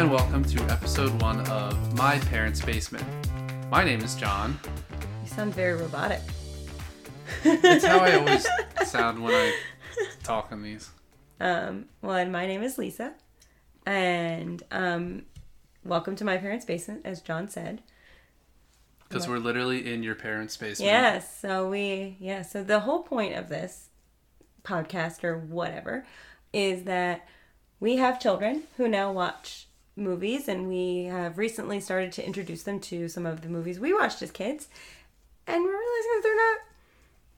and welcome to episode one of My Parents' Basement. My name is John. You sound very robotic. That's how I always sound when I talk on these. Um, well, and my name is Lisa, and um, welcome to my parents' basement, as John said. Because we're literally in your parents' basement. Yes. So we, yeah. So the whole point of this podcast or whatever is that we have children who now watch movies, and we have recently started to introduce them to some of the movies we watched as kids, and we're realizing that they're not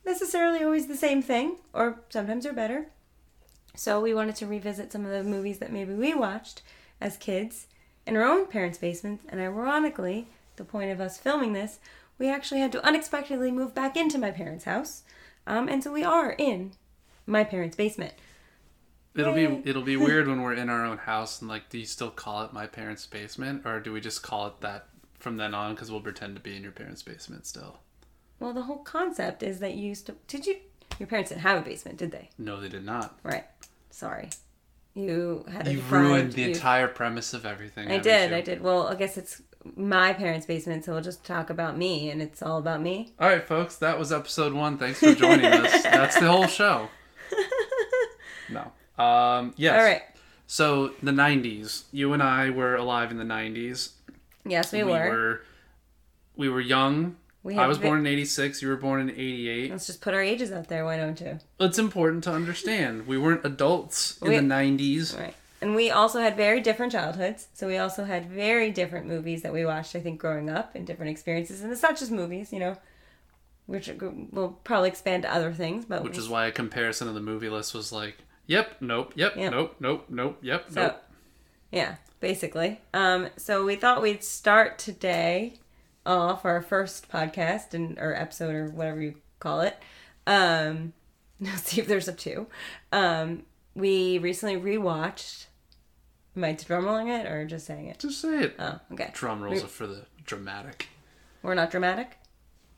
necessarily always the same thing, or sometimes they're better. So we wanted to revisit some of the movies that maybe we watched as kids in our own parents' basements, and ironically, the point of us filming this, we actually had to unexpectedly move back into my parents' house, um, and so we are in my parents' basement. It'll be it'll be weird when we're in our own house and like, do you still call it my parents' basement, or do we just call it that from then on? Because we'll pretend to be in your parents' basement still. Well, the whole concept is that you used to. Did you? Your parents didn't have a basement, did they? No, they did not. Right. Sorry. You had You ruined the you- entire premise of everything. I did. you? I did. Well, I guess it's my parents' basement, so we'll just talk about me, and it's all about me. All right, folks, that was episode one. Thanks for joining us. That's the whole show. No. Um. Yes. All right. So the '90s. You and I were alive in the '90s. Yes, we, were. We were young. We I was vi- born in '86. You were born in '88. Let's just put our ages out there. Why don't you? It's important to understand. We weren't adults in We- the '90s. Right. And we also had very different childhoods. So we also had very different movies that we watched, I think, growing up and different experiences. And it's not just movies, you know, which will probably expand to other things. But Which is why a comparison of the movie list was like, yep, nope, yep, Yep. nope, nope, nope, yep, So, nope. yeah, basically. Um, so we thought we'd start today off our first podcast and or episode or whatever you call it. Um, see if there's a two. Um, we recently rewatched. Am I drum rolling it or just saying it? Just say it. Oh, okay. Drum rolls are for the dramatic. We're not dramatic.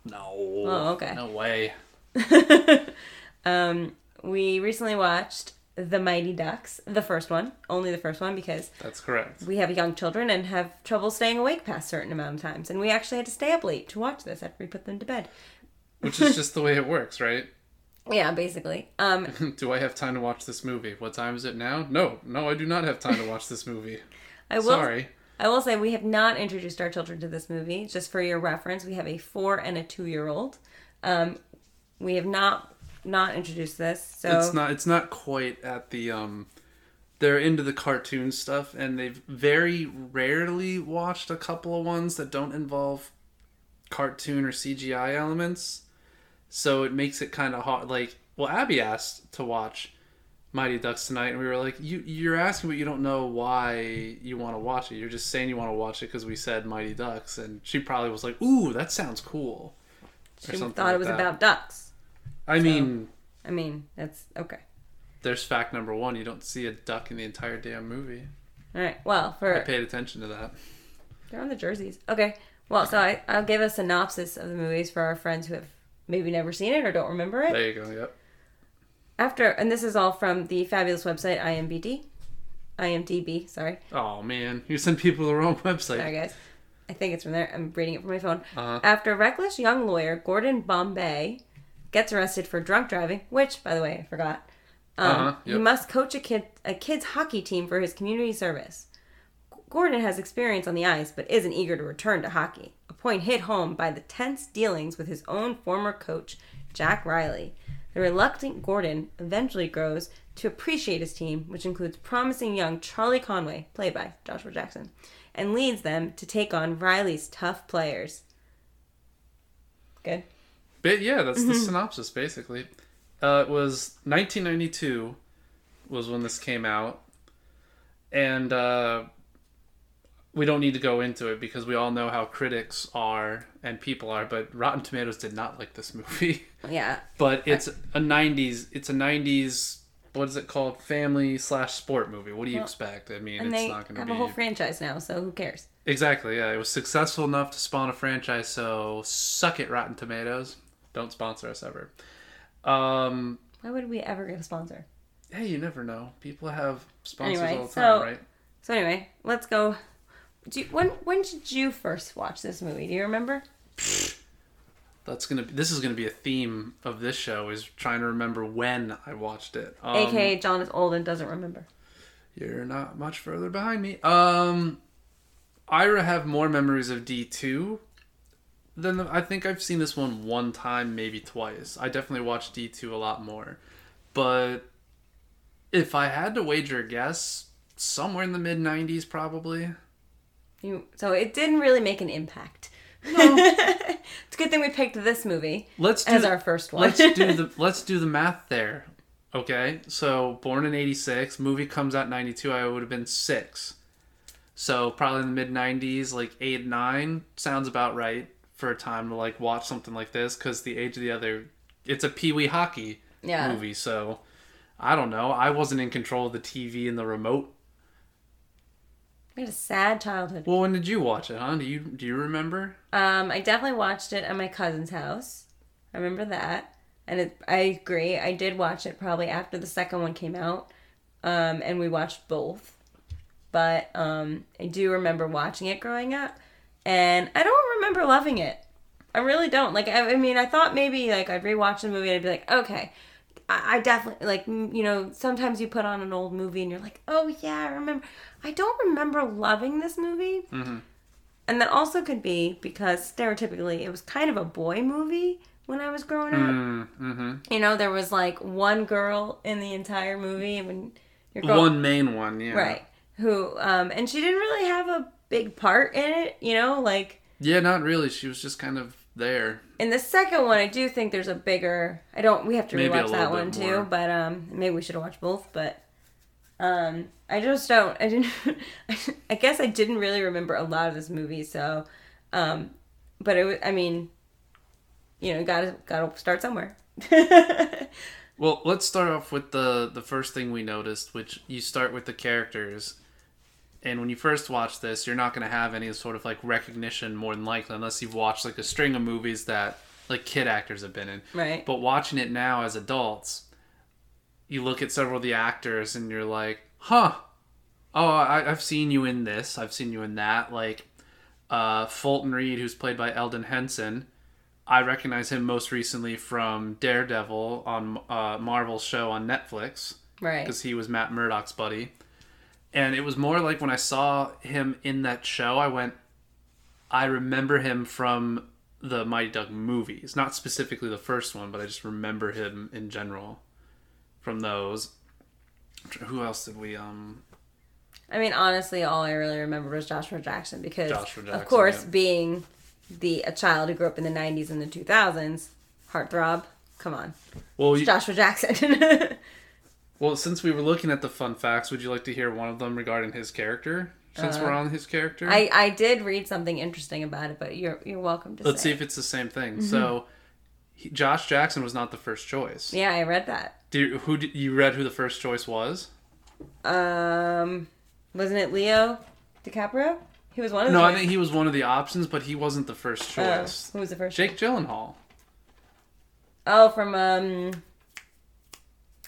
No. Oh, okay. No way. Um, we recently watched The Mighty Ducks, the first one, only the first one because That's correct. we have young children and have trouble staying awake past certain amount of times, and we actually had to stay up late to watch this after we put them to bed. Which is just the way it works, right? Yeah, basically. Um, do I have time to watch this movie? What time is it now? No, no, I do not have time to watch this movie. I will. Sorry. I will say we have not introduced our children to this movie. Just for your reference, we have a four and a two-year-old. Um, we have not not introduced this, so It's not it's not quite at the um they're into the cartoon stuff and they've very rarely watched a couple of ones that don't involve cartoon or CGI elements. So it makes it kind of hard like well Abby asked to watch Mighty Ducks tonight and we were like you you're asking but you don't know why you want to watch it. You're just saying you want to watch it cuz we said Mighty Ducks and she probably was like, "Ooh, that sounds cool." she thought like it was that. about ducks. I mean, I mean, that's okay. there's fact number 1, you don't see a duck in the entire damn movie. All right. Well, for I paid attention to that. They're on the jerseys. Okay. Well, so I, I'll give a synopsis of the movies for our friends who have maybe never seen it or don't remember it. There you go. Yep. After, and this is all from the fabulous website IMBD. IMDb, sorry. Oh man, you send people the wrong website. Sorry, guys. I think it's from there. I'm reading it from my phone. Uh-huh. After a reckless young lawyer, Gordon Bombay, gets arrested for drunk driving, which, by the way, I forgot. Um, Uh-huh, He must coach a kid a kid's hockey team for his community service. Gordon has experience on the ice, but isn't eager to return to hockey. A point hit home by the tense dealings with his own former coach, Jack Riley. The reluctant Gordon eventually grows to appreciate his team, which includes promising young Charlie Conway, played by Joshua Jackson, and leads them to take on Riley's tough players. Good. But yeah, that's the Mm-hmm. synopsis basically. Uh, it was 1992 was when this came out, and uh, we don't need to go into it because we all know how critics are and people are. But Rotten Tomatoes did not like this movie. Yeah. but it's a 90s. It's a 90s. What is it called? Family slash sport movie. What do you Well, expect? I mean, it's not going to have to a whole franchise now, so who cares? Exactly, yeah. It was successful enough to spawn a franchise, so suck it, Rotten Tomatoes. Don't sponsor us ever. Um, Why would we ever get a sponsor? hey, you never know. People have sponsors Anyway, all the so- time, right? So anyway, let's go. Do you, when when did you first watch this movie? Do you remember? That's gonna. Be, this is gonna be a theme of this show is trying to remember when I watched it. Um, AKA John is old and doesn't remember. You're not much further behind me. Um, Ira have more memories of D two than the, I think I've seen this one one time, maybe twice. I definitely watched D two a lot more, but if I had to wager a guess, somewhere in the mid '90s, probably. You so it didn't really make an impact. No. it's a good thing we picked this movie Let's do as the- our first one. let's do the let's do the math there. Okay, so born in '86, movie comes out '92. I would have been six, so probably in the mid '90s, like eight, nine sounds about right for a time to like watch something like this because the age of the other, it's a Pee Wee hockey Yeah. movie. So I don't know. I wasn't in control of the TV and the remote. We had a sad childhood. Well, when did you watch it, huh? Do you do you remember? Um, I definitely watched it at my cousin's house. I remember that, and it, I agree. I did watch it probably after the second one came out, um, and we watched both. But um, I do remember watching it growing up, and I don't remember loving it. I really don't. Like, I, I mean, I thought maybe like I'd rewatch the movie and I'd be like, okay, I, I definitely like mm, you know sometimes you put on an old movie and you're like, oh yeah, I remember. I don't remember loving this movie. And that also could be because stereotypically it was kind of a boy movie when I was growing up. Mm-hmm. You know, there was like one girl in the entire movie when you're One main one, yeah. right who um and she didn't really have a big part in it, you know, like Yeah, not really. She was just kind of there. in the second one I do think there's a bigger I don't we have to Maybe rewatch that one too, more. but um maybe we should have watched both, but um I just don't I didn't I guess I didn't really remember a lot of this movie, so um but it was I mean you know, got to got to start somewhere. Well, let's start off with the the first thing we noticed, which you start with the characters. And when you first watch this, you're not going to have any sort of like recognition more than likely unless you've watched like a string of movies that like kid actors have been in. Right. But watching it now as adults, you look at several of the actors and you're like, "Huh. Oh, I, I've seen you in this. I've seen you in that." Like uh, Fulton Reed, who's played by Elden Henson. I recognize him most recently from Daredevil on uh, Marvel's show on Netflix right. because he was Matt Murdock's buddy. And it was more like when I saw him in that show, I went, I remember him from the Mighty Duck movies. Not specifically the first one, but I just remember him in general from those. Who else did we, um, I mean, honestly, all I really remember was Joshua Jackson because, Joshua of course, yeah. being the a child who grew up in the '90s and the 2000s, heartthrob. Come on, well, you, Joshua Jackson. well, since we were looking at the fun facts, would you like to hear one of them regarding his character? Since we're on his character, Uh, I I did read something interesting about it, but you're you're welcome to let's see if it's the same thing. So, he, Josh Jackson was not the first choice. yeah, I read that. Do you, who did, you read who the first choice was? Um, wasn't it Leo DiCaprio? He was one of the. No, I think he was one of the options, but he wasn't the first Oh, choice. who was the first? Jake Gyllenhaal. Oh, from um.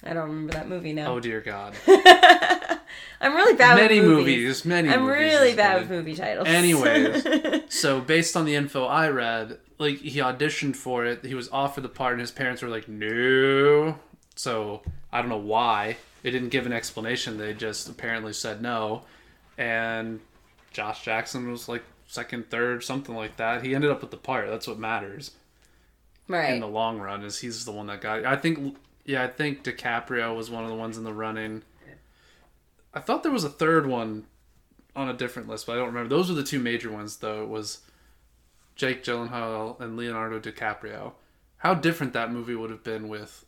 I don't remember that movie now. Oh dear God! I'm really bad many with movies. Many movies. many. Movies. I'm movies really bad with movie titles. Anyways. So based on the info I read, like he auditioned for it, he was offered the part, and his parents were like, "No." So I don't know why. They didn't give an explanation. They just apparently said no, and Josh Jackson was like second, third, something like that. He ended up with the part. That's what matters. right. in the long run is he's the one that got I think yeah, I think DiCaprio was one of the ones in the running. I thought there was a third one on a different list, but I don't remember. Those were the two major ones though. It was Jake Gyllenhaal and Leonardo DiCaprio. How different that movie would have been with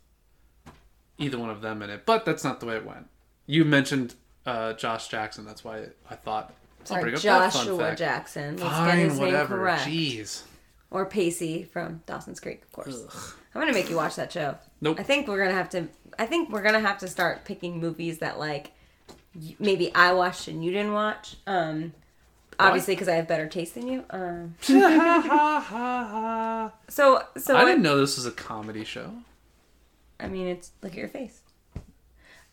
either one of them in it. But that's not the way it went. You mentioned uh, Josh Jackson, that's why I thought I'll Sorry, bring up that fun Joshua. Jackson. Let's get Fine, his name whatever. correct. Jeez. Or Pacey from Dawson's Creek, of course. I'm gonna make you watch that show. Nope. I think we're gonna have to. I think we're gonna have to start picking movies that like y- maybe I watched and you didn't watch. Um, obviously because I have better taste than you. Um, so so I didn't know this was a comedy show. I mean, it's look at your face.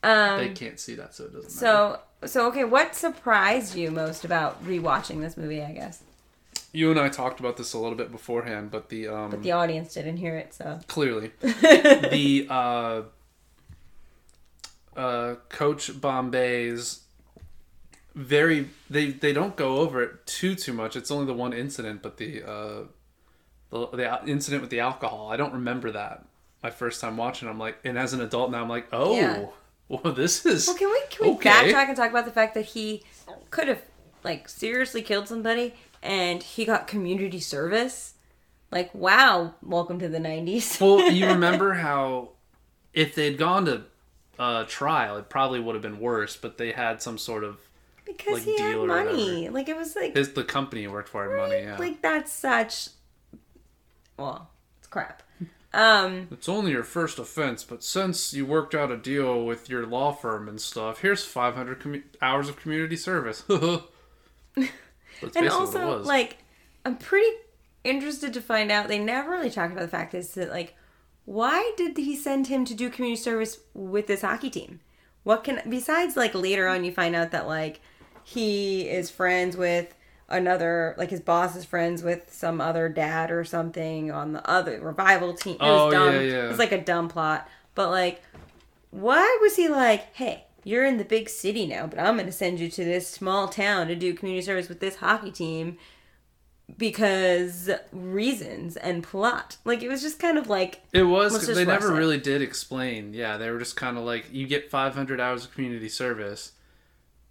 Um, they can't see that, so it doesn't matter. so so okay, what surprised you most about rewatching this movie? I guess, You and I talked about this a little bit beforehand, but the um but the audience didn't hear it, so. Clearly. The uh uh coach bombay's very they they don't go over it too too much. It's only the one incident but the uh the, the incident with the alcohol. I don't remember that my first time watching i'm like and as an adult now i'm like oh Yeah. well this is Well, can we can we Okay. backtrack and talk about the fact that he could have like seriously killed somebody and he got community service? Like, wow, welcome to the '90s. well you remember how if they'd gone to uh trial it probably would have been worse but they had some sort of because like, he had money. Like it was like his the company he worked for had money yeah like that's such. Well, it's crap. Um, It's only your first offense, but since you worked out a deal with your law firm and stuff, here's 500 commu- hours of community service. And basically what it also like, I'm pretty interested to find out. They never really talked about the fact is that like, why did he send him to do community service with this hockey team? What can besides like later on you find out that like he is friends with another like his boss is friends with some other dad or something on the other revival team. It was Oh, dumb. yeah, yeah. It was like a dumb plot. But like why was he like, hey, you're in the big city now, but I'm going to send you to this small town to do community service with this hockey team because reasons and plot. Like it was just kind of like it was, let's 'cause just they never it. really did explain. Yeah, they were just kind of like, you get 500 hours of community service,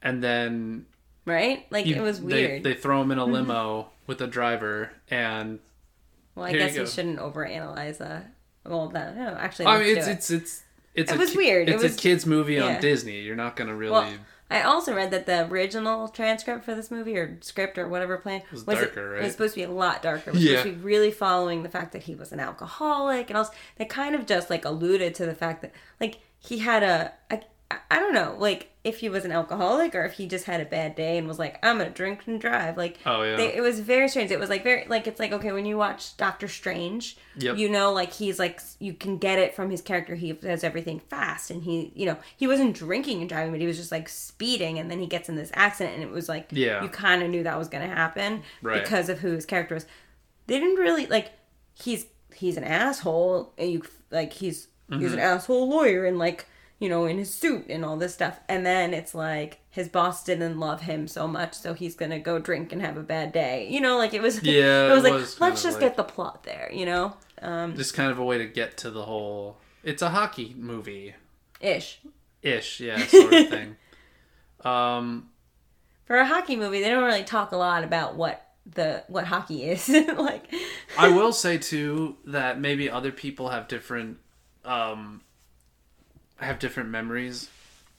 and then right? Like you, it was they, weird. they throw him in a limo with a driver, and well, I you guess we go. shouldn't overanalyze uh all of that. No, actually, I mean, it's, it. it's, it's, it's, It a was ki- weird. It It's was- a kid's movie yeah. on Disney. You're not going to really. Well, I also read that the original transcript for this movie or script or whatever plan was it- darker, right? was supposed to be a lot darker. It was Yeah. supposed to be really following the fact that he was an alcoholic and also they kind of just like alluded to the fact that like he had a I, I don't know like if he was an alcoholic or if he just had a bad day and was like I'm gonna drink and drive like Oh, yeah. they, it was very strange. It was like very like it's like okay when you watch Doctor Strange, Yep. you know like he's like you can get it from his character. He does everything fast and he you know he wasn't drinking and driving, but he was just like speeding and then he gets in this accident and it was like Yeah. you kind of knew that was gonna happen Right. because of who his character was. They didn't really like he's he's an asshole and you like he's he's Mm-hmm. an asshole lawyer and like you know in his suit and all this stuff. And then it's like his boss didn't love him so much so he's gonna go drink and have a bad day. You know like it was Yeah, it was it like was let's just like- get the plot there you know? Um just kind of a way to get to the whole. It's a hockey movie. Ish. Ish, yeah, sort of thing. Um, for a hockey movie they don't really talk a lot about what the what hockey is. Like I will say too that maybe other people have different, um, have different memories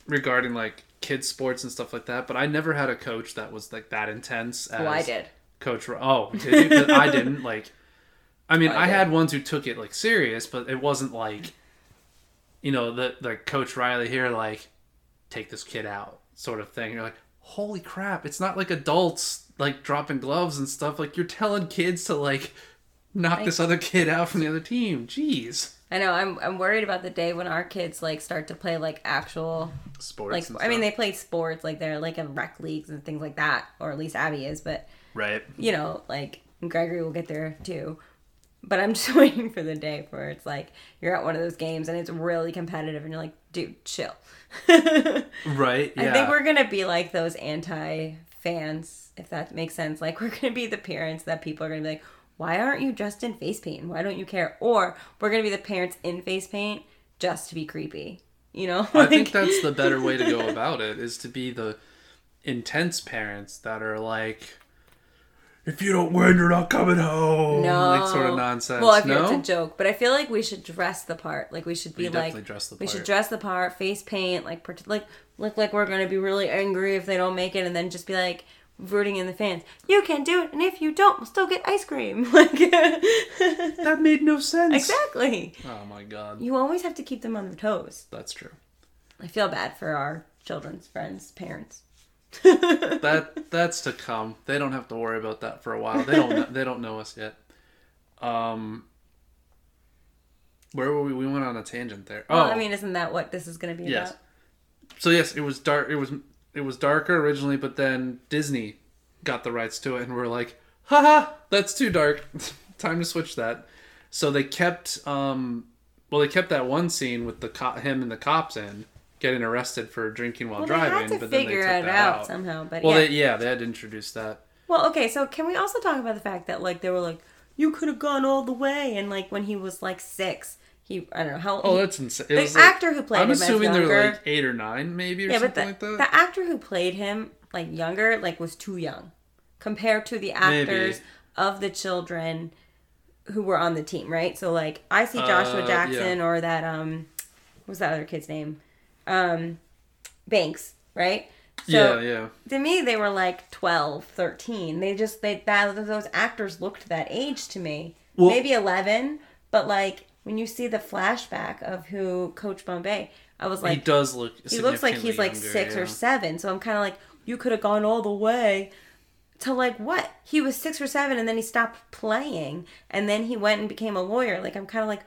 regarding like kids sports and stuff like that. But I never had a coach that was like that intense. Oh, as well i did Coach. Oh, did you? I didn't like. I mean, I I, had ones who took it like serious, but it wasn't like, you know, the the Coach Riley here like, take this kid out sort of thing. You're like, holy crap! It's not like adults like dropping gloves and stuff. Like you're telling kids to like knock this other kid out from the other team. Jeez. I know i'm i'm worried about the day when our kids like start to play like actual Sports. like i mean they play sports like they're like in rec leagues and things like that or at least abby is but right. you know, like Gregory will get there too. But I'm just waiting for the day where it's like you're at one of those games and it's really competitive and you're like, dude, chill. Right. Yeah. I think we're gonna be like those anti fans, if that makes sense. Like we're gonna be the parents that people are gonna be like, why aren't you dressed in face paint? Why don't you care? Or we're gonna be the parents in face paint just to be creepy. You know? I think that's the better way to go about it is to be the intense parents that are like if you don't win you're not coming home No. like sort of nonsense Well, if no it's a joke, but I feel like we should dress the part. Like we should be We like we should dress the part, face paint, like like look like we're gonna be really angry if they don't make it, and then just be like rooting in the fans. You can do it, and if you don't, we'll still get ice cream. Like that made no sense exactly. oh my god You always have to keep them on their toes. that's true I feel bad for our children's friends, parents. that that's to come they don't have to worry about that for a while they don't know, they don't know us yet um where were we we went on a tangent there oh Well, I mean, isn't that what this is gonna be yes about? so yes, it was dark. It was it was darker originally, but then Disney got the rights to it, and we're like, haha, that's too dark. Time to switch that. So they kept, um, well, they kept that one scene with the co- him and the cops in getting arrested for drinking while Well, driving, they had to but then they took that out, out. somehow. But Well, yeah. they, yeah, they had to introduce that. Well, okay, so can we also talk about the fact that like they were like, you could have gone all the way, and like when he was like six, he I don't know how. Oh, he- that's insane. The like- actor who played I'm him assuming they're younger- like eight or nine, maybe, or yeah, something the, like that. the actor who played him like younger like was too young compared to the actors Maybe. of the children who were on the team, right? So like I see Joshua Uh, Jackson yeah. or that um what was that other kid's name? Um Banks, right? So yeah, yeah. to me they were like 12, 13. They just they that those actors looked that age to me. Well- Maybe 11, but like when you see the flashback of who Coach Bombay, I was like, he does look. he looks like he's like six younger, or seven. So I'm kind of like, you could have gone all the way to like what? He was six or seven, and then he stopped playing, and then he went and became a lawyer. Like I'm kind of like,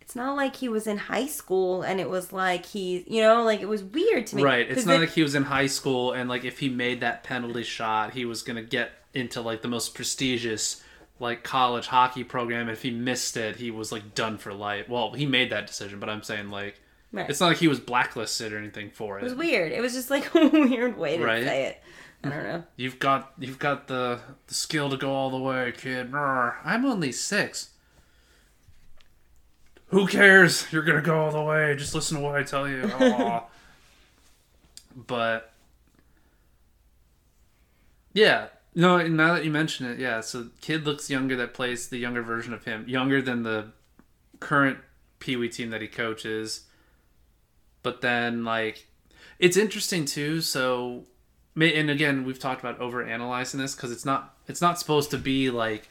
it's not like he was in high school, and it was like he, you know, like it was weird to me. Right. It's not then- like he was in high school and like if he made that penalty shot, he was gonna get into like the most prestigious like college hockey program. If he missed it, he was like done for life. Well, he made that decision, but I'm saying like Right. it's not like he was blacklisted or anything for it. it was weird. It was just like a weird way to Right. say it. I don't know. You've got you've got the the skill to go all the way, kid. I'm only six. Who cares? You're gonna go all the way. Just listen to what I tell you. But yeah, no. Now that you mention it, yeah. So kid looks younger. That plays the younger version of him, younger than the current Pee Wee team that he coaches. But then, like, it's interesting too. So and again we've talked about over analyzing this because it's not it's not supposed to be like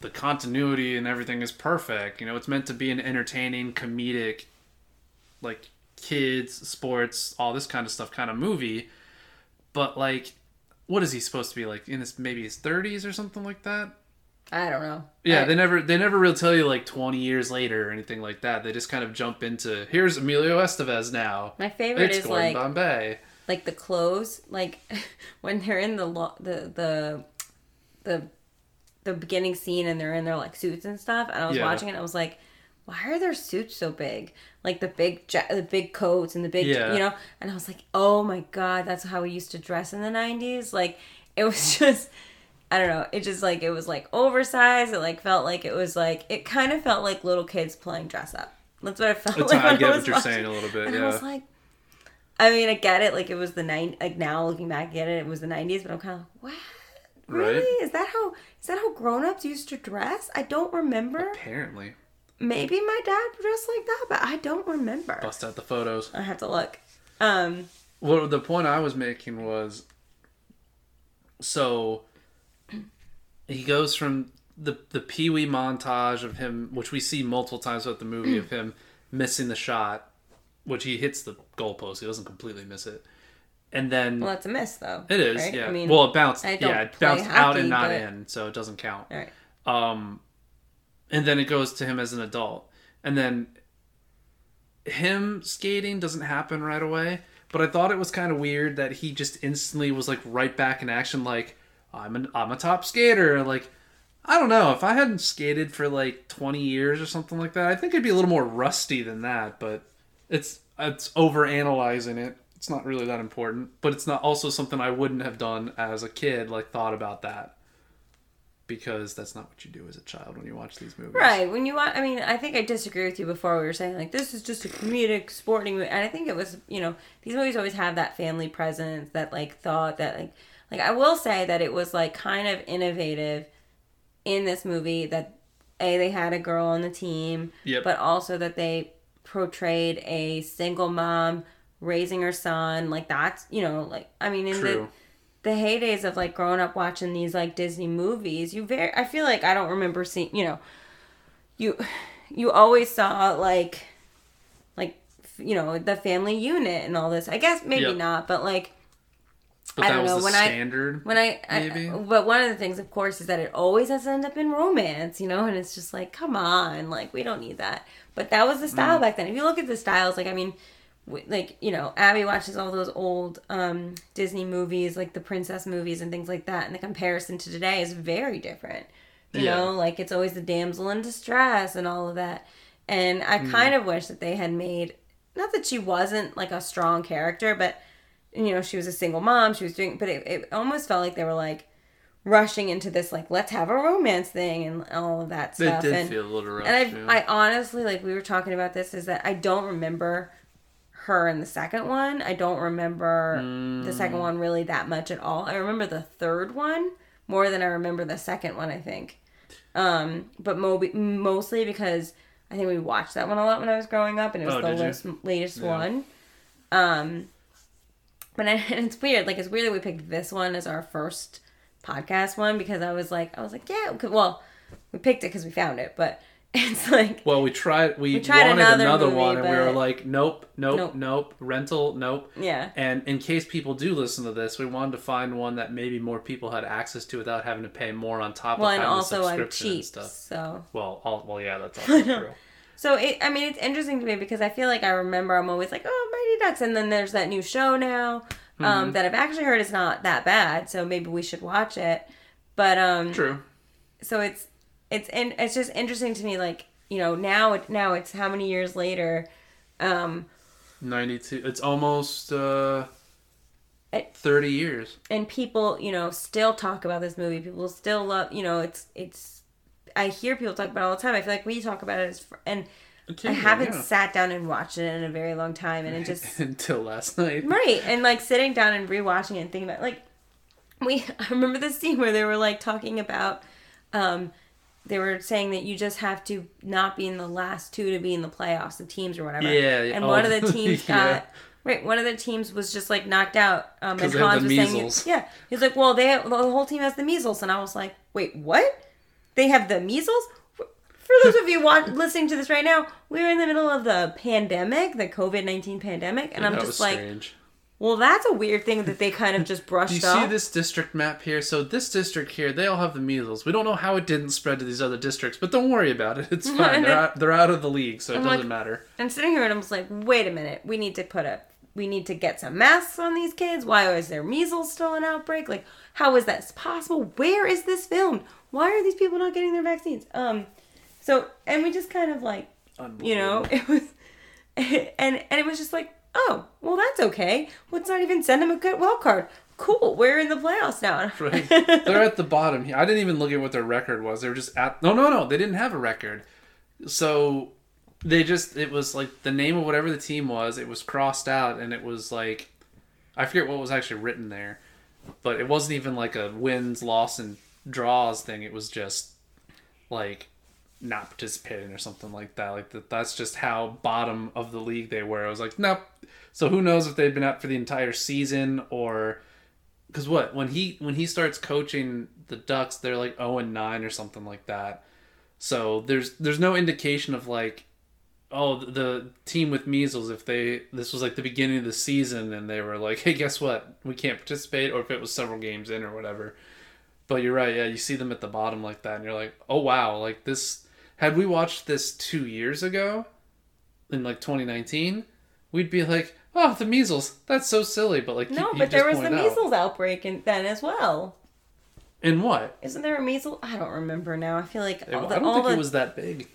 the continuity and everything is perfect you know it's meant to be an entertaining comedic like kids sports all this kind of stuff kind of movie but like what is he supposed to be like in his maybe his 30s or something like that I don't know. yeah I- they never they never really tell you like 20 years later or anything like that they just kind of jump into here's emilio estevez now My favorite it's is gordon like bombay like the clothes, like when they're in the lo- the the the the beginning scene and they're in their like suits and stuff. And I was Yeah. watching it, I was like, why are their suits so big? Like the big ja- the big coats and the big, Yeah. you know. And I was like, oh my god, that's how we used to dress in the '90s. Like it was just. I don't know. It just like it was like oversized. It like felt like it was like it kind of felt like little kids playing dress up. That's what it felt That's like. how I get was what you're watching saying a little bit and I yeah was like, I mean, I get it. Like it was the nine. Like now looking back at it, it was the nineties. But I'm kind of like, what? Really? Right. Is that how? Is that how grown-ups used to dress? I don't remember. apparently Maybe my dad dressed like that, but I don't remember. bust out the photos I have to look. Um. Well, the point I was making was so he goes from the the Pee Wee montage of him, which we see multiple times throughout the movie, of him missing the shot, which he hits the goalpost. He doesn't completely miss it, and then Well, that's a miss, though. it is, right? yeah. I mean, well, it bounced, yeah, it bounced out and not but- in, so it doesn't count. all right. Um, and then it goes to him as an adult, and then him skating doesn't happen right away. But I thought it was kind of weird that he just instantly was like right back in action, like I'm an I'm a top skater. Like I don't know if I hadn't skated for like 20 years or something like that, I think I'd be a little more rusty than that. But it's it's over analyzing it. It's not really that important, but it's not also something I wouldn't have done as a kid. Like thought about that because that's not what you do as a child when you watch these movies. Right. When you want, I mean, I think I disagree with you before. We were saying like this is just a comedic sporting, movie. and I think it was, you know, these movies always have that family presence, that like thought, that like, like I will say that it was like kind of innovative in this movie that a they had a girl on the team, Yep. but also that they portrayed a single mom raising her son like that's you know like I mean in True. the heydays of like growing up watching these like Disney movies, you very I feel like I don't remember seeing, you know, you you always saw like like you know, the family unit and all this. I guess maybe Yep. not, but like But I don't know, the when I- when I, Maybe. I but one of the things of course is that it always has to end up in romance, you know, and it's just like come on, like we don't need that. But that was the Mm. style back then. If you look at the styles, like I mean, like you know abby watches all those old um disney movies like the princess movies and things like that and the comparison to today is very different you Yeah. know like it's always the damsel in distress and all of that and i kind of wish that they had made not that she wasn't like a strong character but you know she was a single mom she was doing but it, it almost felt like they were like rushing into this like let's have a romance thing and all of that stuff. It did and feel a little rough. and. I, I honestly, like we were talking about this, is that I don't remember her in the second one. I don't remember the Mm. second one really that much at all. I remember the third one more than I remember the second one. I think, um, but mo- mostly because I think we watched that one a lot when I was growing up, and it was Oh, the latest, latest Yeah. one. Um, but I, and it's weird. Like it's weird that we picked this one as our first podcast one because I was like, I was like, yeah, Well, we picked it because we found it, but it's like well, we tried. We, tried wanted another another, movie, one, and we were like, nope, nope, Nope. nope, rental, nope. Yeah. And in case people do listen to this, we wanted to find one that maybe more people had access to without having to pay more on top Well, of having also the I'm subscription and stuff. so Well, all, well, yeah, that's also true. so it. I mean, it's interesting to me because I feel like I remember I'm always like, oh, Mighty Ducks, and then there's that new show now Mm-hmm. um, that I've actually heard is not that bad, so maybe we should watch it. But um, True. so it's it's in, it's just interesting to me, like you know now it now it's how many years later, um, 92. It's almost uh, It- 30 years. and people you know still talk about this movie. People still love you know it's it's. I hear people talk about it all the time. I feel like we talk about it as fr- and. I haven't yeah. sat down and watched it in a very long time, and it just Until last night. right and like sitting down and rewatching it and thinking about like we I remember the scene where they were like talking about um they were saying that you just have to not be in the last two to be in the playoffs, the teams or whatever. Yeah, yeah. And Oh, one of the teams yeah. got right. One of the teams was just like knocked out. Um, and Hans was saying, measles. yeah, he's like, well, they have, the whole team has the measles, and I was like, wait, what? They have the measles? For those of you watch, listening to this right now, we're in the middle of the pandemic, the COVID nineteen pandemic, and I'm that just like, strange. Well, that's a weird thing that they kind of just brushed Do you off. see this district map here? So this district here, they all have the measles. We don't know how it didn't spread to these other districts, but don't worry about it. It's fine. They're out, they're out of the league, so it I'm doesn't like- matter. And sitting here and I'm just like, wait a minute, we need to put a we need to get some masks on these kids. Why is there measles still an outbreak? Like, how is that possible? Where is this filmed? Why are these people not getting their vaccines? Um so and we just kind of like you know, it was and and it was just like, oh, well that's okay. Let's not even send them a good wild card. Cool, we're in the playoffs now. Right. They're at the bottom. I didn't even look at what their record was. They were just at no, no, no. They didn't have a record. So they just it was like the name of whatever the team was. It was crossed out, and it was like I forget what was actually written there, but it wasn't even like a wins, loss, and draws thing. It was just like not participating or something like that. Like that. That's just how bottom of the league they were. I was like, nope. So who knows if they'd been out for the entire season or because what when he when he starts coaching the Ducks, they're like zero and nine or something like that. So there's there's no indication of like, oh the team with measles if they this was like the beginning of the season and they were like, hey guess what we can't participate or if it was several games in or whatever. But you're right, yeah. You see them at the bottom like that, and you're like, oh wow, like this. Had we watched this two years ago, in like 2019, we'd be like, oh the measles, that's so silly. But like, No, you but there just was the out. measles outbreak in, then as well. In what? Isn't there a measles? I don't remember now. I feel like It- all I the, don't all think the it was that big.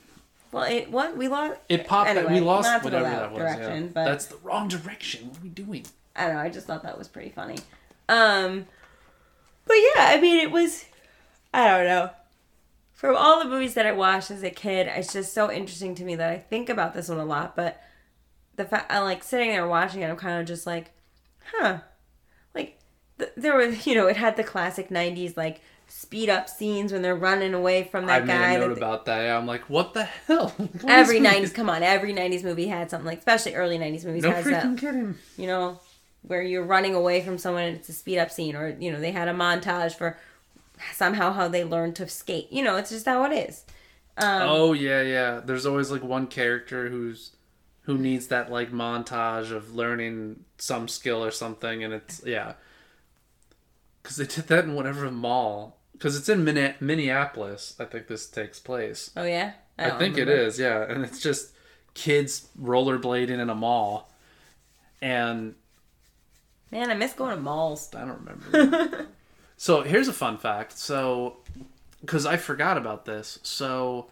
well, it what we lost. It popped. Anyway, we lost whatever that that was. yeah. but- That's the wrong direction. What are we doing? I don't know. I just thought that was pretty funny. Um, but yeah, I mean, it was. I don't know. From all the movies that I watched as a kid, it's just so interesting to me that I think about this one a lot. But the fact I like sitting there watching it, I'm kind of just like, huh, like th- there was, you know, it had the classic '90s like speed up scenes when they're running away from that I that made guy. a that note they- about that. I'm like, what the hell? What every is- 90s come on every 90s movie had something like especially early 90s movies No has that freaking kidding. you know where you're running away from someone and it's a speed up scene or you know they had a montage for somehow how they learn to skate you know it's just how it is um, oh yeah, yeah. There's always like one character who's who needs that like montage of learning some skill or something, and it's yeah. Because they did that in whatever mall. Because it's in Minne- Minneapolis. I think this takes place. oh yeah I, don't think remember. it is, yeah. And it's just kids rollerblading in a mall. And Man, I miss going to malls. I don't remember. so here's a fun fact. So, because I forgot about this. So,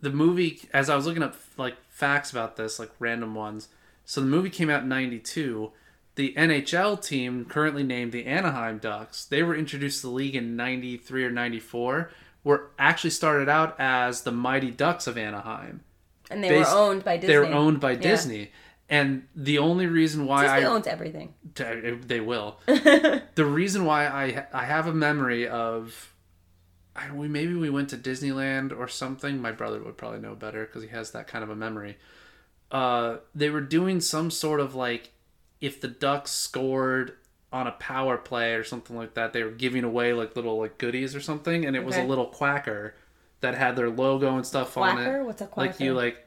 the movie, as I was looking up like facts about this, like random ones. So the movie came out in '92. The NHL team, currently named the Anaheim Ducks, they were introduced to the league in '93 or '94. Were actually started out as the Mighty Ducks of Anaheim. And they Based- were owned by Disney. They were owned by Yeah. Disney. And the only reason why Disney I owns everything. they will. the reason why I I have a memory of, I, we maybe we went to Disneyland or something. My brother would probably know better because he has that kind of a memory. Uh, they were doing some sort of like, if the Ducks scored on a power play or something like that, they were giving away like little like goodies or something, and it was a little quacker that had their logo and stuff on Quacker? it. What's a quacker? Like you like.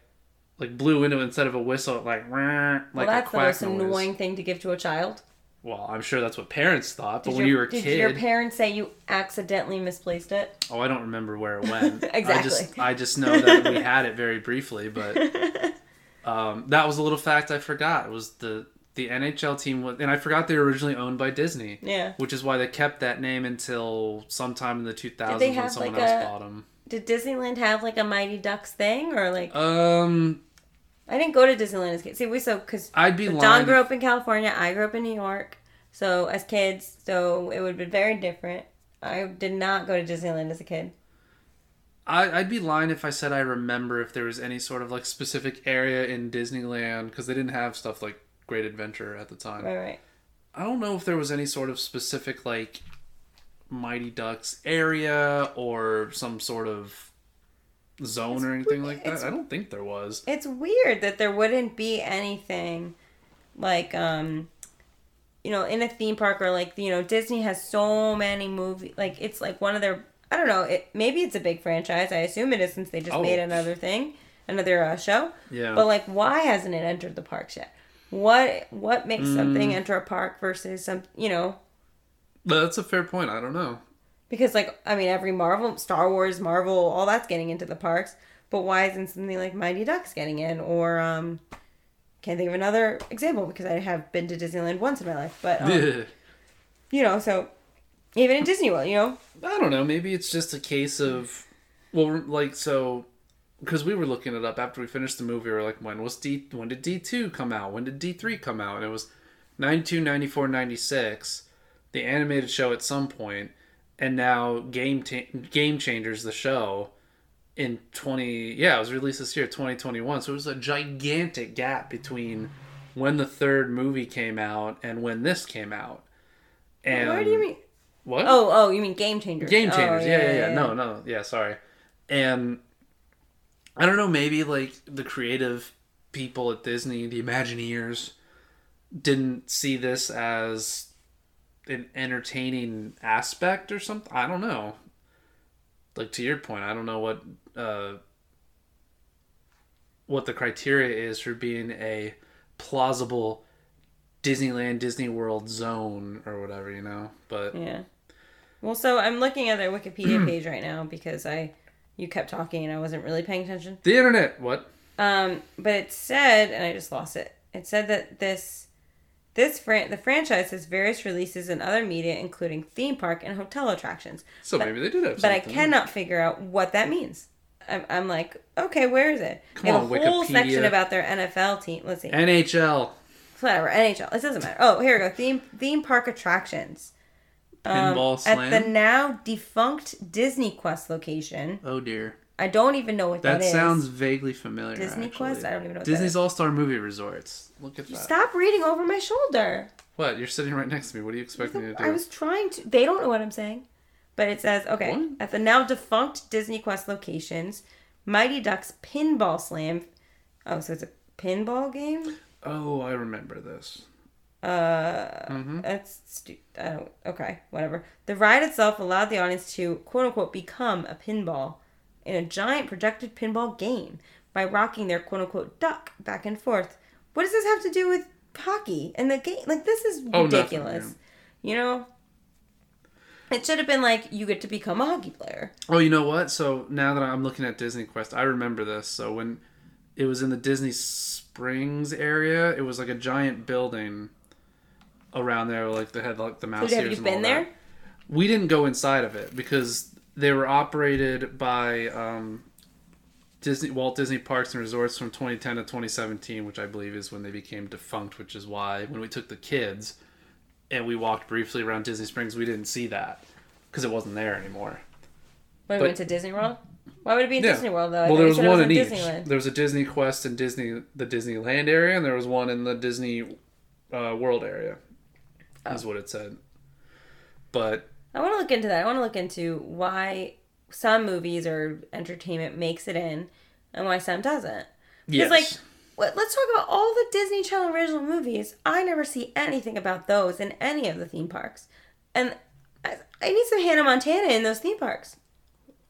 Like blew into instead of a whistle, like like Well, a that's the most noise. annoying thing to give to a child. Well, I'm sure that's what parents thought, but Did when your, you were a did kid, your parents say you accidentally misplaced it? oh, I don't remember where it went. I Exactly. just, I just know that we had it very briefly, but um, that was a little fact I forgot. It was the the NHL team was, and I forgot they were originally owned by Disney. Yeah. Which is why they kept that name until sometime in the 2000s when someone like, else a- bought them. Did Disneyland have like a Mighty Ducks thing or like Um, I didn't go to Disneyland as a kid. See, we so because I'd be Don grew up in California, I grew up in New York. So as kids, so it would have been very different. I did not go to Disneyland as a kid. I, I'd be lying if I said I remember if there was any sort of like specific area in Disneyland because they didn't have stuff like Great Adventure at the time. Right, right. I don't know if there was any sort of specific like Mighty Ducks area or some sort of zone or anything like that. it's- I don't think there was. It's weird that there wouldn't be anything like um you know in a theme park or like you know Disney has so many movie like it's like one of their I don't know it maybe it's a big franchise I assume it is since they just Oh. made another thing another uh, show Yeah. but like why hasn't it entered the parks yet what what makes Mm. something enter a park versus some you know But that's a fair point. I don't know. because like I mean every Marvel Star Wars Marvel all that's getting into the parks but why isn't something like Mighty Ducks getting in or um can't think of another example because I have been to Disneyland once in my life but um, you know so even in Disney World you know I don't know. Maybe it's just a case of, well, like so, because we were looking it up after we finished the movie. We were like, when was D? When did D two come out? When did D three come out? And it was 92, 94, 96. The animated show at some point, and now Game Ta- Game Changers the show in twenty. Yeah, it was released this year, twenty twenty one. So it was a gigantic gap between when the third movie came out and when this came out. And what do you mean What? oh oh you mean Game Changers Game Oh, changers. yeah, yeah, yeah, No, no, yeah. Sorry. And I don't know. Maybe like the creative people at Disney, the Imagineers, didn't see this as an entertaining aspect or something. I don't know. Like to your point, I don't know what uh, what the criteria is for being a plausible Disneyland, Disney World zone or whatever, you know. But yeah well so I'm looking at their Wikipedia page right now because I you kept talking and I wasn't really paying attention the internet, what? Um, but it said, and I just lost it. It said that this this fran- the franchise has various releases in other media, including theme park and hotel attractions. So maybe they did have But I cannot figure out what that means. I'm, I'm like, okay, where is it? Come they have on, a whole Wikipedia. section about their NFL team. Let's see, NHL whatever NHL. It doesn't matter. Oh, here we go. Theme theme park attractions. pinball slam. Um, At the now defunct Disney Quest location. oh dear, I don't even know what that is. that, sounds vaguely familiar. Disney actually. Quest? I don't even know what Disney's. All Star Movie Resorts. Look at that. Stop reading over my shoulder. What? You're sitting right next to me. What do you expect me to do? I was trying to. They don't know what I'm saying, but it says okay What? at the now defunct Disney Quest locations, Mighty Ducks Pinball Slam. Oh, so it's a pinball game. Oh, I remember this. Uh, Mm-hmm. that's stu- I don't. Okay, whatever. The ride itself allowed the audience to quote unquote become a pinball in a giant projected pinball game by rocking their quote unquote duck back and forth. What does this have to do with hockey and the game? Like this is Oh, nothing, ridiculous. You know. It should have been like you get to become a hockey player. Oh, you know what? So now that I'm looking at Disney Quest, I remember this. So when it was in the Disney Springs area. It was like a giant building around there, like they had like the mouse So have you been that. there? We didn't go inside of it because they were operated by um, Disney Walt Disney Parks and Resorts from 2010 to 2017, which I believe is when they became defunct. Which is why when we took the kids and we walked briefly around Disney Springs, we didn't see that because it wasn't there anymore. When we went to Disney World? Why would it be in Yeah. Disney World though? I well, there was one in in each. Disneyland. There was a Disney Quest in Disney the Disneyland area, and there was one in the Disney uh, World area. Oh. Is what it said. But I want to look into that. I want to look into why some movies or entertainment makes it in and why some doesn't. yes, like, What, let's talk about all the Disney Channel original movies. I never see anything about those in any of the theme parks. And I, I need some Hannah Montana in those theme parks.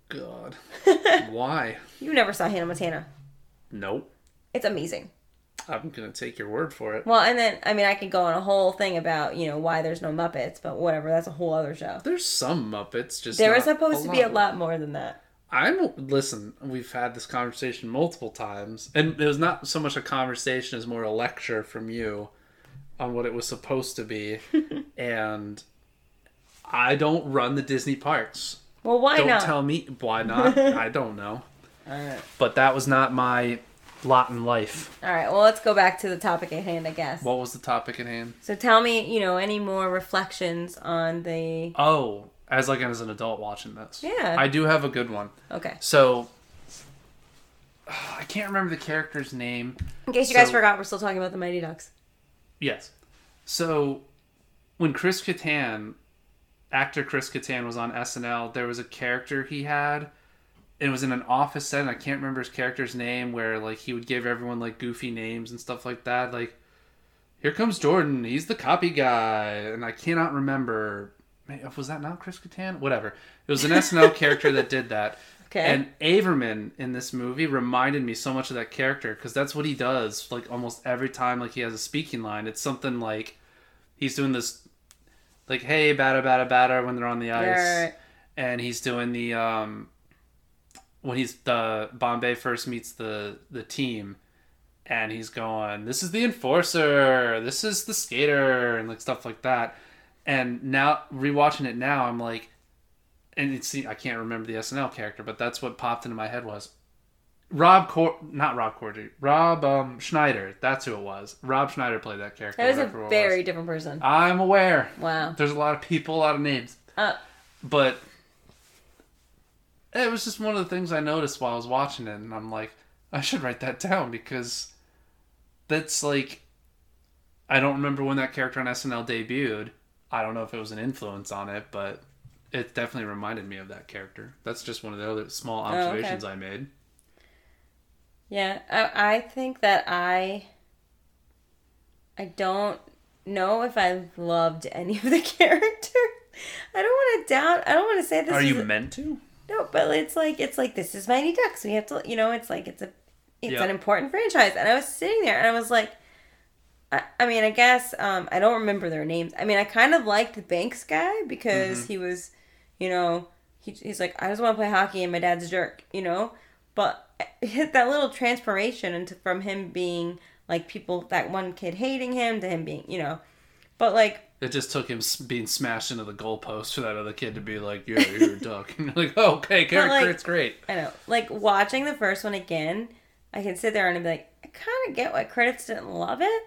God, why? You never saw Hannah Montana. Nope. It's amazing. I'm gonna take your word for it. Well, and then, I mean, I could go on a whole thing about, you know, why there's no Muppets, but whatever. That's a whole other show. There's some Muppets, just There was supposed to be a lot more than that. I'm listen. We've had this conversation multiple times, and it was not so much a conversation as more a lecture from you on what it was supposed to be, and I don't run the Disney parks. Well, why don't not? tell me why not. I don't know, All right. but that was not my lot in life. All right. Well, let's go back to the topic at hand, I guess. What was the topic at hand? So tell me, you know, any more reflections on the. Oh, as like as an adult watching this. Yeah. I do have a good one. Okay. So I can't remember the character's name. In case you guys forgot, we're still talking about the Mighty Ducks. Yes. So when Chris Kattan, actor Chris Kattan was on SNL, there was a character he had. It was in an office setting. I can't remember his character's name, where like he would give everyone like goofy names and stuff like that. Like, here comes Jordan. He's the copy guy, and I cannot remember. Was that not Chris Kattan? Whatever. It was an SNL character that did that. Okay. And Averman in this movie reminded me so much of that character because that's what he does. Like almost every time, like he has a speaking line, it's something like he's doing this, like "Hey, batter, batter, batter" when they're on the ice, Right. and he's doing the um when he's the Bombay first meets the the team, and he's going, "This is the enforcer, this is the skater," and like stuff like that. And now rewatching it now, I'm like, and it's I can't remember the SNL character, but that's what popped into my head was Rob Cor not Rob Corddry, Rob um, Schneider. That's who it was. Rob Schneider played that character. That was a very different person. I'm aware. Wow. There's a lot of people, a lot of names, Uh, but it was just one of the things I noticed while I was watching it, and I'm like, I should write that down because that's like, I don't remember when that character on SNL debuted. I don't know if it was an influence on it, but it definitely reminded me of that character. That's just one of the other small oh, okay. observations I made. yeah, I, I think that I. I don't know if I loved any of the characters. I don't want to doubt. I don't want to say this. Are you meant to? No, but it's like it's like this is Mighty Ducks. We have to, you know, it's like it's a it's Yeah. an important franchise. And I was sitting there and I was like, I, I mean, I guess um, I don't remember their names. I mean, I kind of liked the Banks guy because Mm-hmm. he was, you know, he, he's like, I just want to play hockey and my dad's a jerk, you know. But hit that little transformation into from him being like people that one kid hating him to him being, you know, but like It just took him being smashed into the goalpost for that other kid to be like, "Yeah, you're a duck." And you're like, oh, "Okay, character, like- it's great." I know. Like watching the first one again, I can sit there and be like, I kind of get why critics didn't love it.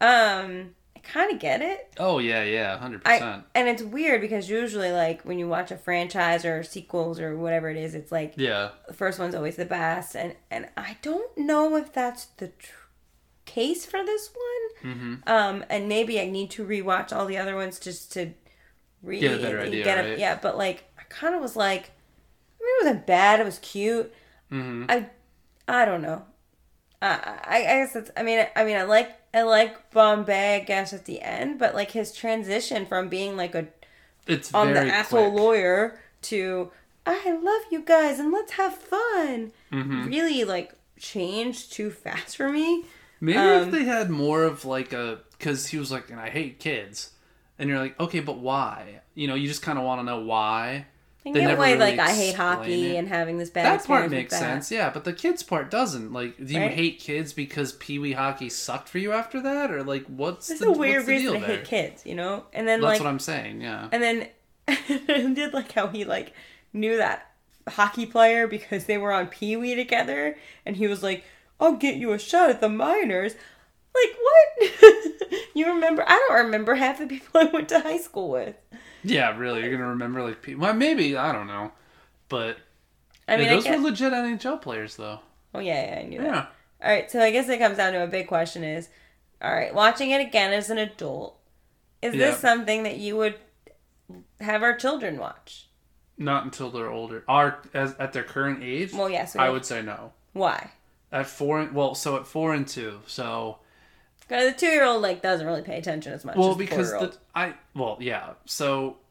Um, I kind of get it. Oh yeah, yeah, hundred percent. and it's weird because usually like when you watch a franchise or sequels or whatever it is, it's like Yeah, the first one's always the best, and and I don't know if that's the tr- case for this one. Mm-hmm. Um, and maybe I need to rewatch all the other ones just to re- Get a better idea, get right? Yeah, but like I kind of was like, I mean, it wasn't bad. It was cute. mm-hmm. I I don't know. I I, I guess it's. I mean, I mean, I like I like Bombay. I guess at the end, but like his transition from being like a it's on the very asshole quick. lawyer to I love you guys and let's have fun. Mm-hmm. Really like changed too fast for me. Maybe Um, if they had more of like a, because he was like, and I hate kids, and you're like, okay, but why? You know, you just kind of want to know why. I They never why, really like, I hate hockey it. and having this bad that part makes that. sense, yeah, but the kids part doesn't. Like, do you Right. hate kids because Pee Wee hockey sucked for you after that, or like, what's It's the a weird the reason to there? hate kids, you know? And then, That's like, what I'm saying. Yeah. and then I did like how he, like, knew that hockey player because they were on Pee Wee together, and he was like, I'll get you a shot at the minors. Like, what? you remember? I don't remember half the people I went to high school with. Yeah, really. You're gonna remember like Pee. Well, maybe I don't know, but I mean, yeah, I those guess, were legit NHL players, though. oh, yeah, yeah, I knew that. Yeah. All right, so I guess it comes down to a big question is, all right, watching it again as an adult, is Yeah. this something that you would have our children watch? Not until they're older. Are as at their current age? Well, yes. I would say no. Why? At four, and- well, so at four and two, so Because the two-year-old like doesn't really pay attention as much. well as the because the I well yeah so.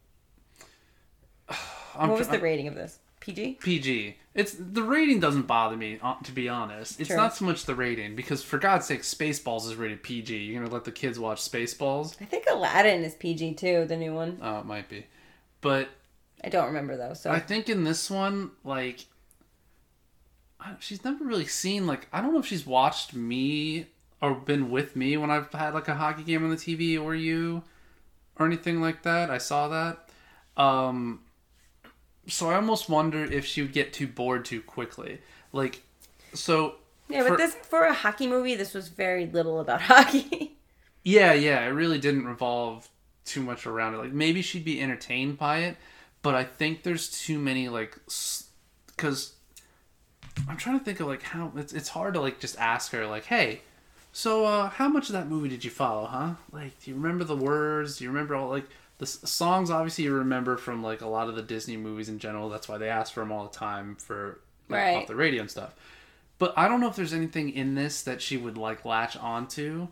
I'm what was the rating of this? PG. PG. It's the rating doesn't bother me uh, to be honest. It's True. not so much the rating because for God's sake, Spaceballs is rated PG. You're gonna let the kids watch Spaceballs? I think Aladdin is PG too, the new one. Oh, it might be, but I don't remember though. So I think in this one, like, she's never really seen like I don't know if she's watched me or been with me when I've had like a hockey game on the TV or you or anything like that. I saw that. Um, so I almost wonder if she would get too bored too quickly. Like, so yeah, but for- this for a hockey movie, this was very little about hockey. Yeah, yeah, it really didn't revolve too much around it. Like maybe she'd be entertained by it, but I think there's too many like because I'm trying to think of like how it's it's hard to like just ask her like, hey, so uh, how much of that movie did you follow, huh? Like, do you remember the words? Do you remember all like the s- songs? Obviously, you remember from like a lot of the Disney movies in general. That's why they ask for them all the time for like, Right. off the radio and stuff. But I don't know if there's anything in this that she would like latch onto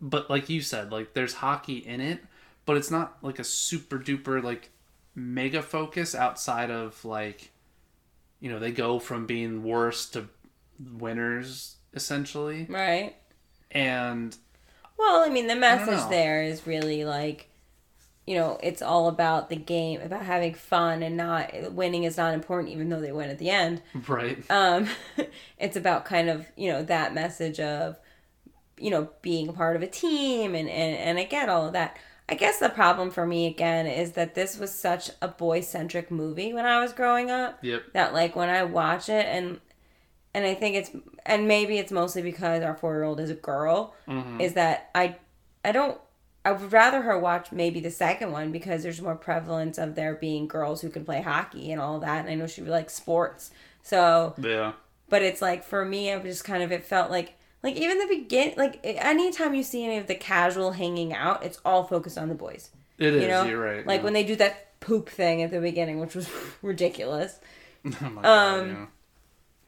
but like you said like there's hockey in it but it's not like a super duper like mega focus outside of like you know they go from being worst to winners essentially right. and Well, I mean, the message there is really like, you know, it's all about the game, about having fun, and not winning is not important, even though they win at the end. right Um, it's about kind of you know that message of, you know, being a part of a team, and and and I get all of that. I guess the problem for me again is that this was such a boy centric movie when I was growing up yep. that like when I watch it and and I think it's and maybe it's mostly because our four year old is a girl mm-hmm. is that I I don't I would rather her watch maybe the second one because there's more prevalence of there being girls who can play hockey and all that and I know she likes sports. So yeah. but it's like for me I just kind of it felt like like even the begin like anytime you see any of the casual hanging out it's all focused on the boys. It is you know? you're right like yeah. when they do that poop thing at the beginning which was ridiculous. Oh my God, um, yeah.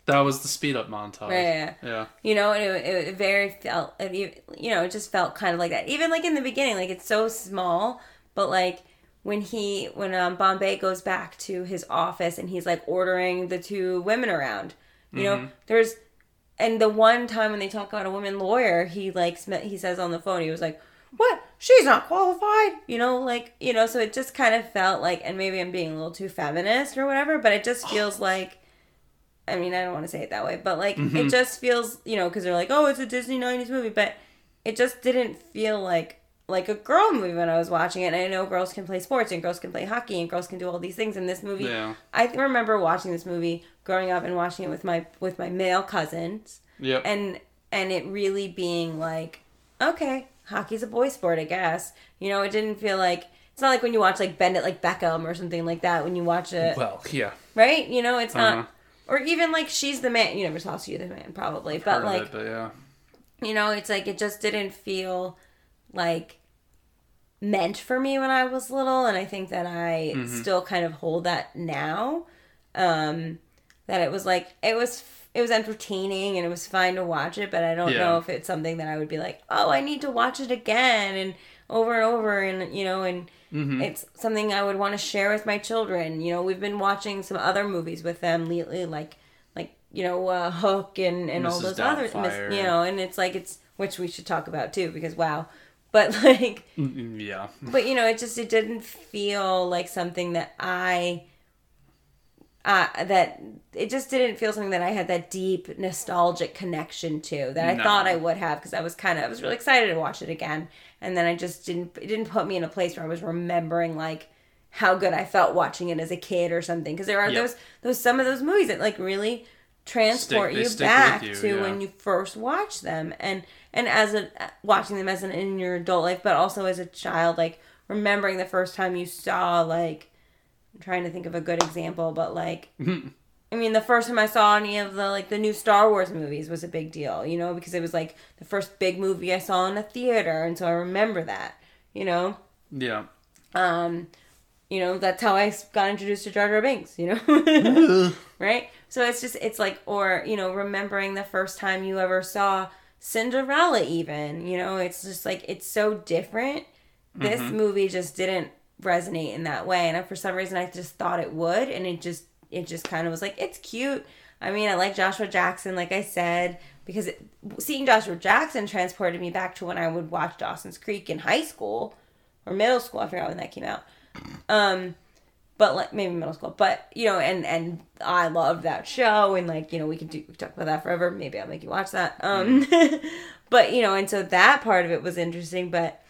that was the speed up montage. Yeah. yeah. You know and it, it very felt it, you know it just felt kind of like that. Even like in the beginning like it's so small but like when he when um bombay goes back to his office and he's like ordering the two women around you know? There's and the one time when they talk about a woman lawyer he like he says on the phone he was like what she's not qualified you know like you know so it just kind of felt like and maybe i'm being a little too feminist or whatever but it just feels oh. like I mean, I don't want to say it that way, but like it mm-hmm. just feels, you know, because they're like, oh, it's a Disney '90s movie, but it just didn't feel like like a girl movie when I was watching it. And I know girls can play sports and girls can play hockey and girls can do all these things in this movie. Yeah. I remember watching this movie growing up and watching it with my with my male cousins, yep and and it really being like, okay, hockey's a boy sport, I guess. You know, it didn't feel like it's not like when you watch like Bend It Like Beckham or something like that when you watch it well yeah right? You know, it's Uh-huh. not, or even like she's the man. You never saw she the man, probably, Heard but like it, but yeah you know, it's like it just didn't feel like meant for me when I was little, and I think that I Mm-hmm. still kind of hold that now. Um, that it was like it was it was entertaining and it was fine to watch it, but I don't Yeah. know if it's something that I would be like, oh, I need to watch it again and over and over, and you know, and Mm-hmm. it's something I would want to share with my children. You know, we've been watching some other movies with them lately, like like you know uh, Hook and and all Mrs. those other, Doubtfire. you know, and it's like it's which we should talk about too because wow, but like Mm, yeah but you know it just it didn't feel like something that I uh, that it just didn't feel something that I had that deep nostalgic connection to that I No. thought I would have because I was kind of I was really excited to watch it again, and then I just didn't it didn't put me in a place where I was remembering like how good I felt watching it as a kid or something because there are Yep. those those some of those movies that like really transport Stick- you back you, to yeah. when you first watch them and and as a watching them as an in your adult life but also as a child like remembering the first time you saw like I'm trying to think of a good example but like I mean the first time I saw any of the like the new Star Wars movies was a big deal you know because it was like the first big movie I saw in a theater and so I remember that you know? Yeah. um you know that's how i got introduced to jar jar binks you know? Right? So it's just it's like or you know remembering the first time you ever saw cinderella even you know? It's just like it's so different. This movie just didn't resonate in that way. And I- for some reason i just thought it would and it just it just kind of was like it's cute. I mean i like joshua jackson like i said because it, seeing joshua jackson transported me back to when i would watch dawson's creek in high school or middle school i forgot when that came out. Um but like maybe middle school but you know and and i loved that show and like you know we could do we could talk about that forever. Maybe i'll make you watch that. Um but you know and so that part of it was interesting but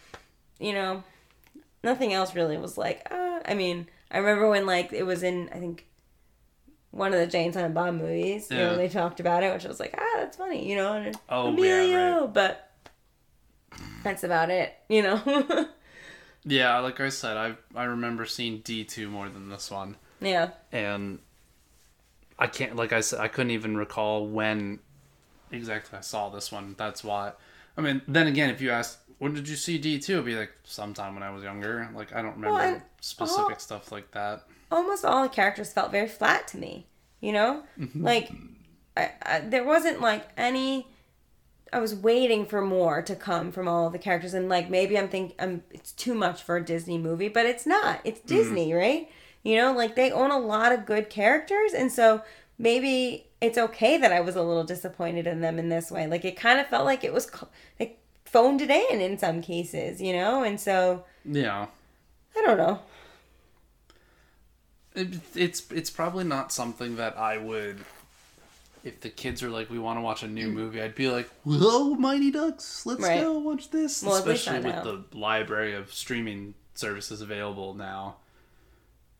you know nothing else really was like uh, i mean i remember when like it was in i think one of the Jay and Silent Bob movies, you Yeah. know, they talked about it, which I was like, ah, that's funny, you know, and Oh, yeah, Emilio, right. but that's about it, you know. Yeah, like I said, I I remember seeing D two more than this one, yeah, and I can't like I said I couldn't even recall when exactly I saw this one. That's why. I mean, then again, if you ask when did you see D two, it'd be like sometime when I was younger. Like I don't remember Well, specific oh. stuff like that. almost all the characters felt very flat to me. You know, mm-hmm. like I, I, there wasn't like any. I was waiting for more to come from all the characters, and like maybe I'm thinking I'm it's too much for a Disney movie, but it's not. It's mm. Disney, right? You know, like they own a lot of good characters, and so maybe it's okay that I was a little disappointed in them in this way. Like it kind of felt like it was like phoned it in in some cases, you know, and so Yeah. I don't know. It, it's it's probably not something that I would. If the kids are like, we want to watch a new mm. movie, I'd be like, "Whoa, Mighty Ducks, let's Right. go watch this." Well, Especially with know. the library of streaming services available now.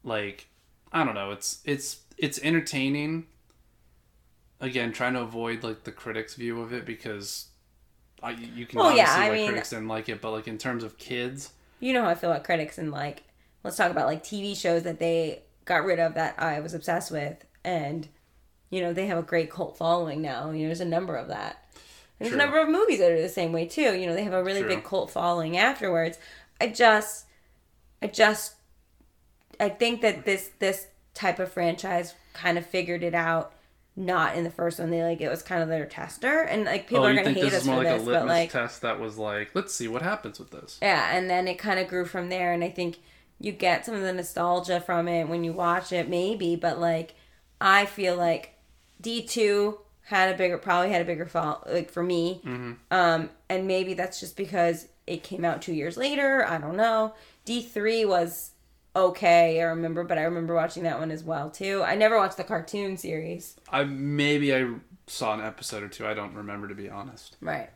Like, I don't know. It's it's it's entertaining. Again, trying to avoid like the critics' view of it because, I you can Well, yeah, I like mean- critics didn't like it, but like in terms of kids, you know how I feel about critics and like let's talk about like TV shows that they got rid of that I was obsessed with and you know they have a great cult following now. You know there's a number of that. There's True. a number of movies that are the same way too. You know they have a really True. big cult following afterwards. I just I just I think that this this type of franchise kind of figured it out not in the first one. They like it was kind of their tester and like people oh, are gonna hate this us for like this, a but litmus like test that was like, let's see what happens with this. yeah, and then it kind of grew from there, and I think you get some of the nostalgia from it when you watch it, maybe. But like, I feel like D two had a bigger, probably had a bigger fall, like for me. Um, and maybe that's just because it came out two years later. I don't know. D three was okay, I remember, but I remember watching that one as well too. I never watched the cartoon series, I maybe I saw an episode or two. I don't remember to be honest. right?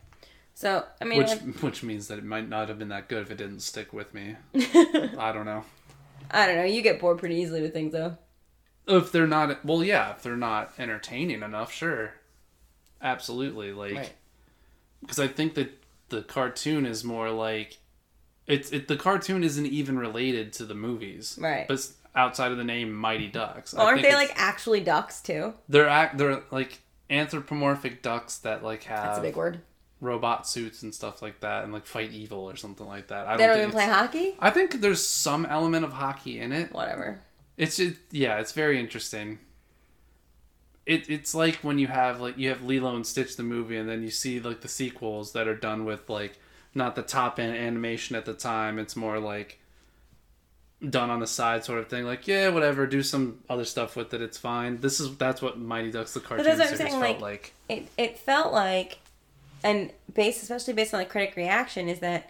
So I mean, Which which means that it might not have been that good if it didn't stick with me. I don't know. I don't know. You get bored pretty easily with things, though. If they're not well, yeah, if they're not entertaining enough, sure. Absolutely. Like Right. because I think that the cartoon is more like it's it the cartoon isn't even related to the movies. Right. But outside of the name Mighty Ducks. I Well, aren't they like actually ducks too? they're act they're like anthropomorphic ducks that like have That's a big word. robot suits and stuff like that and like fight evil or something like that. I They don't think even play hockey. I think there's some element of hockey in it. Whatever. It's just yeah, it's very interesting. It it's like when you have like you have Lilo and Stitch the movie and then you see like the sequels that are done with like not the top end animation at the time. It's more like done on the side sort of thing. Like yeah, whatever, do some other stuff with it. It's fine. This is that's what Mighty Ducks the cartoon that's what I'm series saying, felt like- like. It it felt like, and based especially based on the critic reaction is that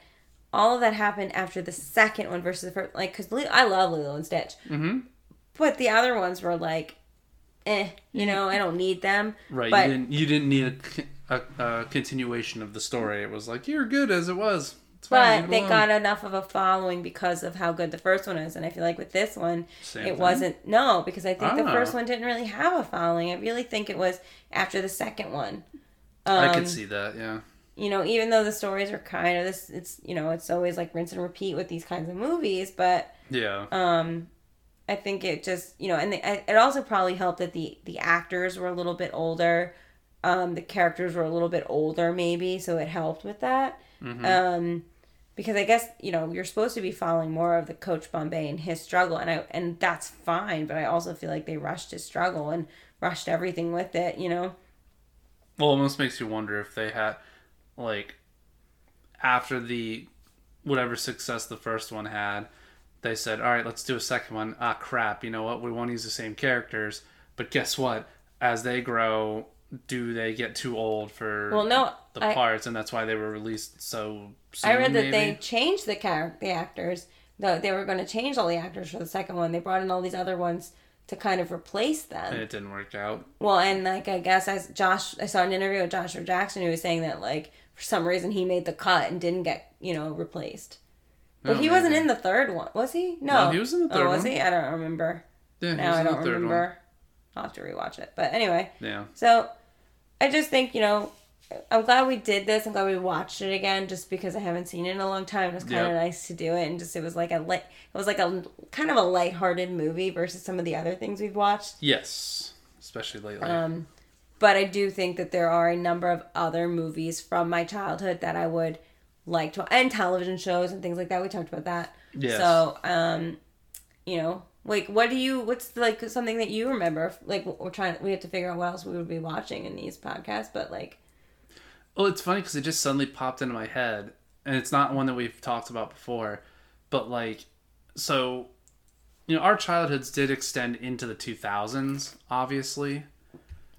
all of that happened after the second one versus the first. Like because I love Lilo and Stitch, Mm-hmm. but the other ones were like eh, you know, I don't need them. Right. But you didn't you didn't need a, a- a continuation of the story. It was like you're good as it was. It's fine, but they alone." got enough of a following because of how good the first one is, and I feel like with this one, Same it thing? wasn't. No, because I think the Ah. first one didn't really have a following. I really think it was after the second one. Um, I could see that. Yeah. you know, even though the stories are kind of this, it's you know, it's always like rinse and repeat with these kinds of movies, but Yeah. um, I think it just you know, and the, it also probably helped that the the actors were a little bit older, um, the characters were a little bit older maybe, so it helped with that. Um, because I guess you know you're supposed to be following more of the Coach Bombay and his struggle, and I and that's fine, but I also feel like they rushed his struggle and rushed everything with it, you know. Well, it almost makes you wonder if they had, like, after the whatever success the first one had, they said, "All right, let's do a second one." Ah, crap! You know what? We want to use the same characters, but guess what? As they grow, do they get too old for Well, no, the I- parts, and that's why they were released so. Soon, I read that they changed the char- the actors. The, they were going to change all the actors for the second one. They brought in all these other ones to kind of replace them. and it didn't work out. well, and like I guess as Josh, I saw an interview with Joshua Jackson who was saying that like for some reason he made the cut and didn't get you know replaced. But Oh, he wasn't in the third one, was he? No, No, he was in the third oh, was one. he? I don't remember. Yeah, Now I don't third one. remember. I'll have to rewatch it. But anyway, Yeah. so I just think, you know, I'm glad we did this. I'm glad we watched it again just because I haven't seen it in a long time. It was kind of Yep. nice to do it and just it was like a light it was like a kind of a lighthearted movie versus some of the other things we've watched. Yes, especially lately. Um but I do think that there are a number of other movies from my childhood that I would like to and television shows and things like that. We talked about that. Yes. So, um you know, like what do you what's like something that you remember like we're trying we have to figure out what else we would be watching in these podcasts, but like Well, it's funny because it just suddenly popped into my head, and it's not one that we've talked about before, but like, so, you know, our childhoods did extend into the 2000s, obviously,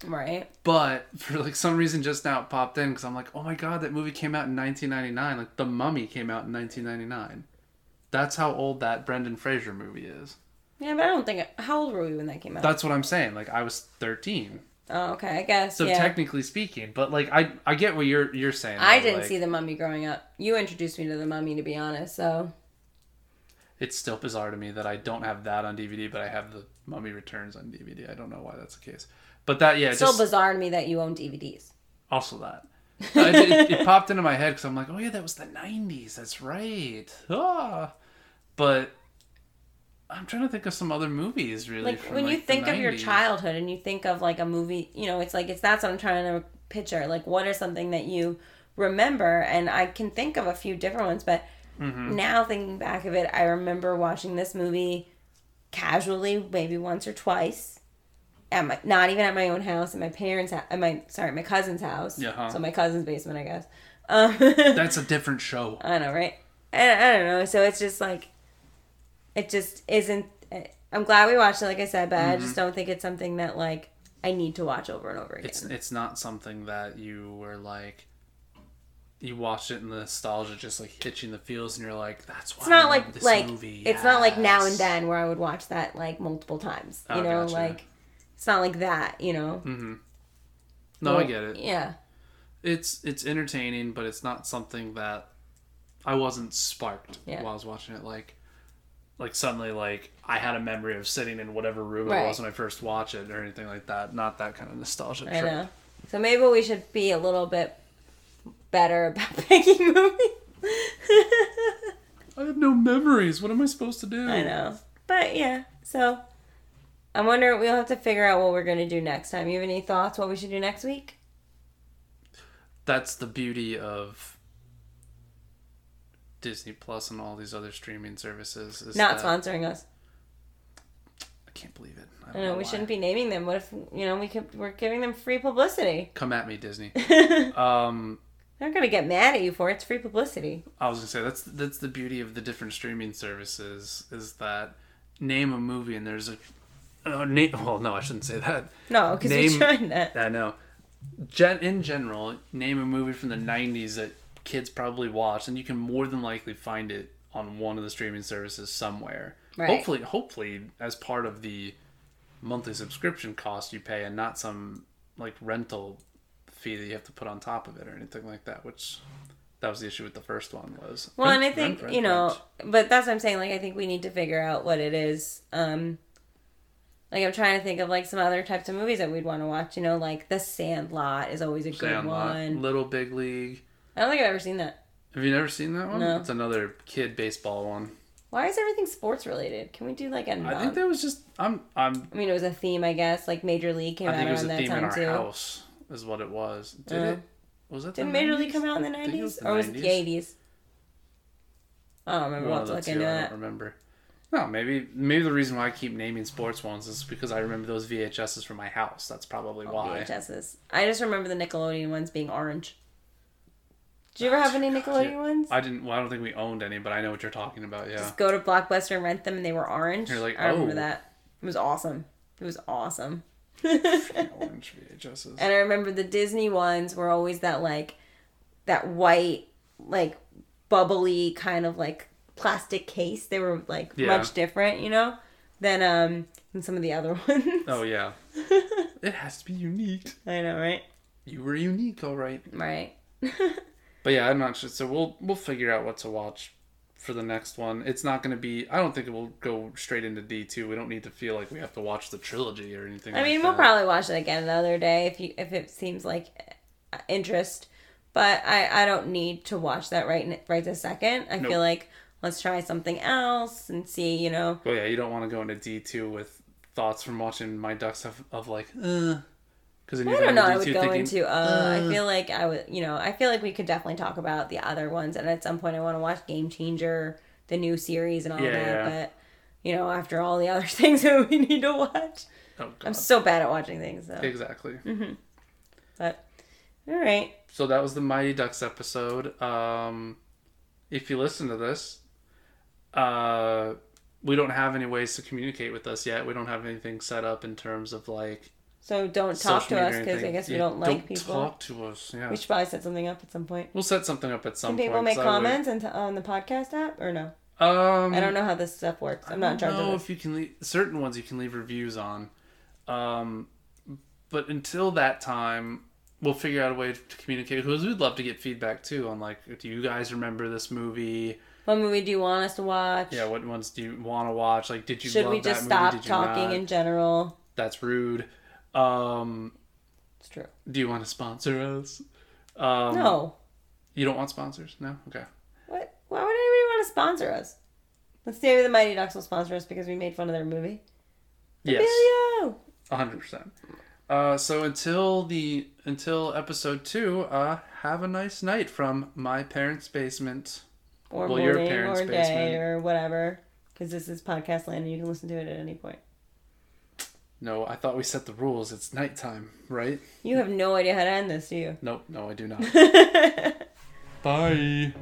right. but for like some reason just now it popped in because I'm like, oh my god, that movie came out in 1999. Like, The Mummy came out in 1999. That's how old that Brendan Fraser movie is. Yeah, but I don't think. How old were we when that came out? That's what I'm saying. Like, I was 13. oh, okay. I guess. So yeah. technically speaking, but like I I get what you're you're saying. I though, didn't like, see the Mummy growing up. You introduced me to the Mummy, to be honest. So it's still bizarre to me that I don't have that on DVD, but I have the Mummy Returns on DVD. I don't know why that's the case, but that yeah, it's still bizarre to me that you own DVDs. also that. It, it, it popped into my head because I'm like, oh yeah, that was the '90s. That's right. Ah, but I'm trying to think of some other movies really. Like when you like, the think of your childhood and you think of like a movie, you know, it's like it's that's what I'm trying to picture. Like, what is something that you remember? And I can think of a few different ones, but Mm-hmm. now thinking back of it, I remember watching this movie casually, maybe once or twice. At my, not even at my own house, at my parents' house, at my sorry, my cousin's house. Yeah, huh. So my cousin's basement, I guess. Um, That's a different show. I know, right? And I don't know. So it's just like, it just isn't. I'm glad we watched it, like I said, but I Mm-hmm. just don't think it's something that like I need to watch over and over again. It's it's not something that you were like. You watched it and the nostalgia just like hit you in the feels, and you're like, "That's why." It's not I like this like movie. it's not like now and then where I would watch that like multiple times. You Oh, know, gotcha. like it's not like that. You know. mm-hmm. No, I get it. Yeah. It's it's entertaining, but it's not something that I wasn't sparked Yeah. while I was watching it. Like, like suddenly, like I had a memory of sitting in whatever room Right. it was when I first watched it, or anything like that. Not that kind of nostalgia I trip. know. So maybe we should be a little bit better about picking movies. I have no memories. What am I supposed to do? I know. But yeah, so I wonder we'll have to figure out what we're gonna do next time. You have any thoughts what we should do next week? That's the beauty of Disney Plus and all these other streaming services. Is Not that, sponsoring us. I can't believe it. I I don't know know we why. shouldn't be naming them. What if you know we could we're giving them free publicity? Come at me, Disney. um, They're gonna get mad at you for it. it's free publicity. I was gonna say that's that's the beauty of the different streaming services is that name a movie and there's a uh, name. Well, no, I shouldn't say that. No, because we Name- tried that. I know. Gen- in general, name a movie from the '90s that kids probably watched, and you can more than likely find it on one of the streaming services somewhere. Right. Hopefully, hopefully as part of the monthly subscription cost you pay and not some like rental fee that you have to put on top of it or anything like that which that was the issue with the first one was Well, and I think rent, rent, you know, rent. but that's what I'm saying. Like, I think we need to figure out what it is. Um, like, I'm trying to think of like some other types of movies that we'd want to watch. You know, like The Sandlot is always a good Sandlot, one. Little Big League. I don't think I've ever seen that. Have you never seen that one? No. It's another kid baseball one. Why is everything sports related? Can we do like a? Non- I think that was just I'm I'm I mean, it was a theme, I guess. Like Major League came I out it was around a that theme in time our too. house is what it was. Did Uh, it? Was it? Didn't Major League 90s? come out in the I nineties, or was it the eighties? I don't remember. We'll to look into I that. don't remember. No, maybe maybe the reason why I keep naming sports ones is because I remember those VHSs from my house. That's probably why. VHSs. I just remember the Nickelodeon ones being orange. Did you ever have any Nickelodeon ones? I didn't. Well, I don't think we owned any, but I know what you're talking about. Yeah. Just go to Blockbuster and rent them, and they were orange. You're like, I remember oh. that. It was awesome. It was awesome. Orange VHSs. And I remember the Disney ones were always that like that white, like bubbly kind of like plastic case. They were like Yeah. much different, you know, than um than some of the other ones. Oh yeah. it has to be unique. I know, right? You were unique, all right. Right. But yeah, I'm not sure. So we'll we'll figure out what to watch for the next one. It's not going to be. I don't think it will go straight into D two. We don't need to feel like we have to watch the trilogy or anything. I like mean, we'll that. probably watch it again another day if you if it seems like uh, interest. But I I don't need to watch that right right this second. I Nope. feel like let's try something else and see. You know, Well, yeah, you don't want to go into D two with thoughts from watching my ducks of, of like, uh, because I don't know. I would go into. Uh, I feel like I would. You know, I feel like we could definitely talk about the other ones, and at some point, I want to watch Game Changer, the new series, and all Yeah, that. yeah. But you know, after all the other things that we need to watch, oh, I'm so bad at watching things. So, exactly. but all right. So that was the Mighty Ducks episode. Um, if you listen to this, uh, we don't have any ways to communicate with us yet. We don't have anything set up in terms of like So don't talk social to us because I guess we don't like people. Talk to us. Yeah, We should probably set something up at some point. we'll set something up at some Can people point. make would- comments and on the podcast app or no? Um, I don't know how this stuff works. I'm not in I charge don't know of if you can leave certain ones you can leave reviews on. Um, but until that time, we'll figure out a way to communicate because we'd love to get feedback too on like, do you guys remember this movie? What movie do you want us to watch? Yeah, what ones do you want to watch? Like, did you Should we just stop? Talking not? in general? That's rude. Um, It's true. do you want to sponsor us? Um, no. You don't want sponsors? No. Okay. What? Why would anybody want to sponsor us? Let's say the Mighty Ducks will sponsor us because we made fun of their movie. Yes. Emilio! Hundred percent. Uh, so until the until episode two, uh, have a nice night from my parents' basement. Or Well, your parents' or day basement. or whatever. Because this is podcast land and you can listen to it at any point. No, I thought we set the rules. It's nighttime, right? You have no idea how to end this, do you? Nope, no, I do not. Bye.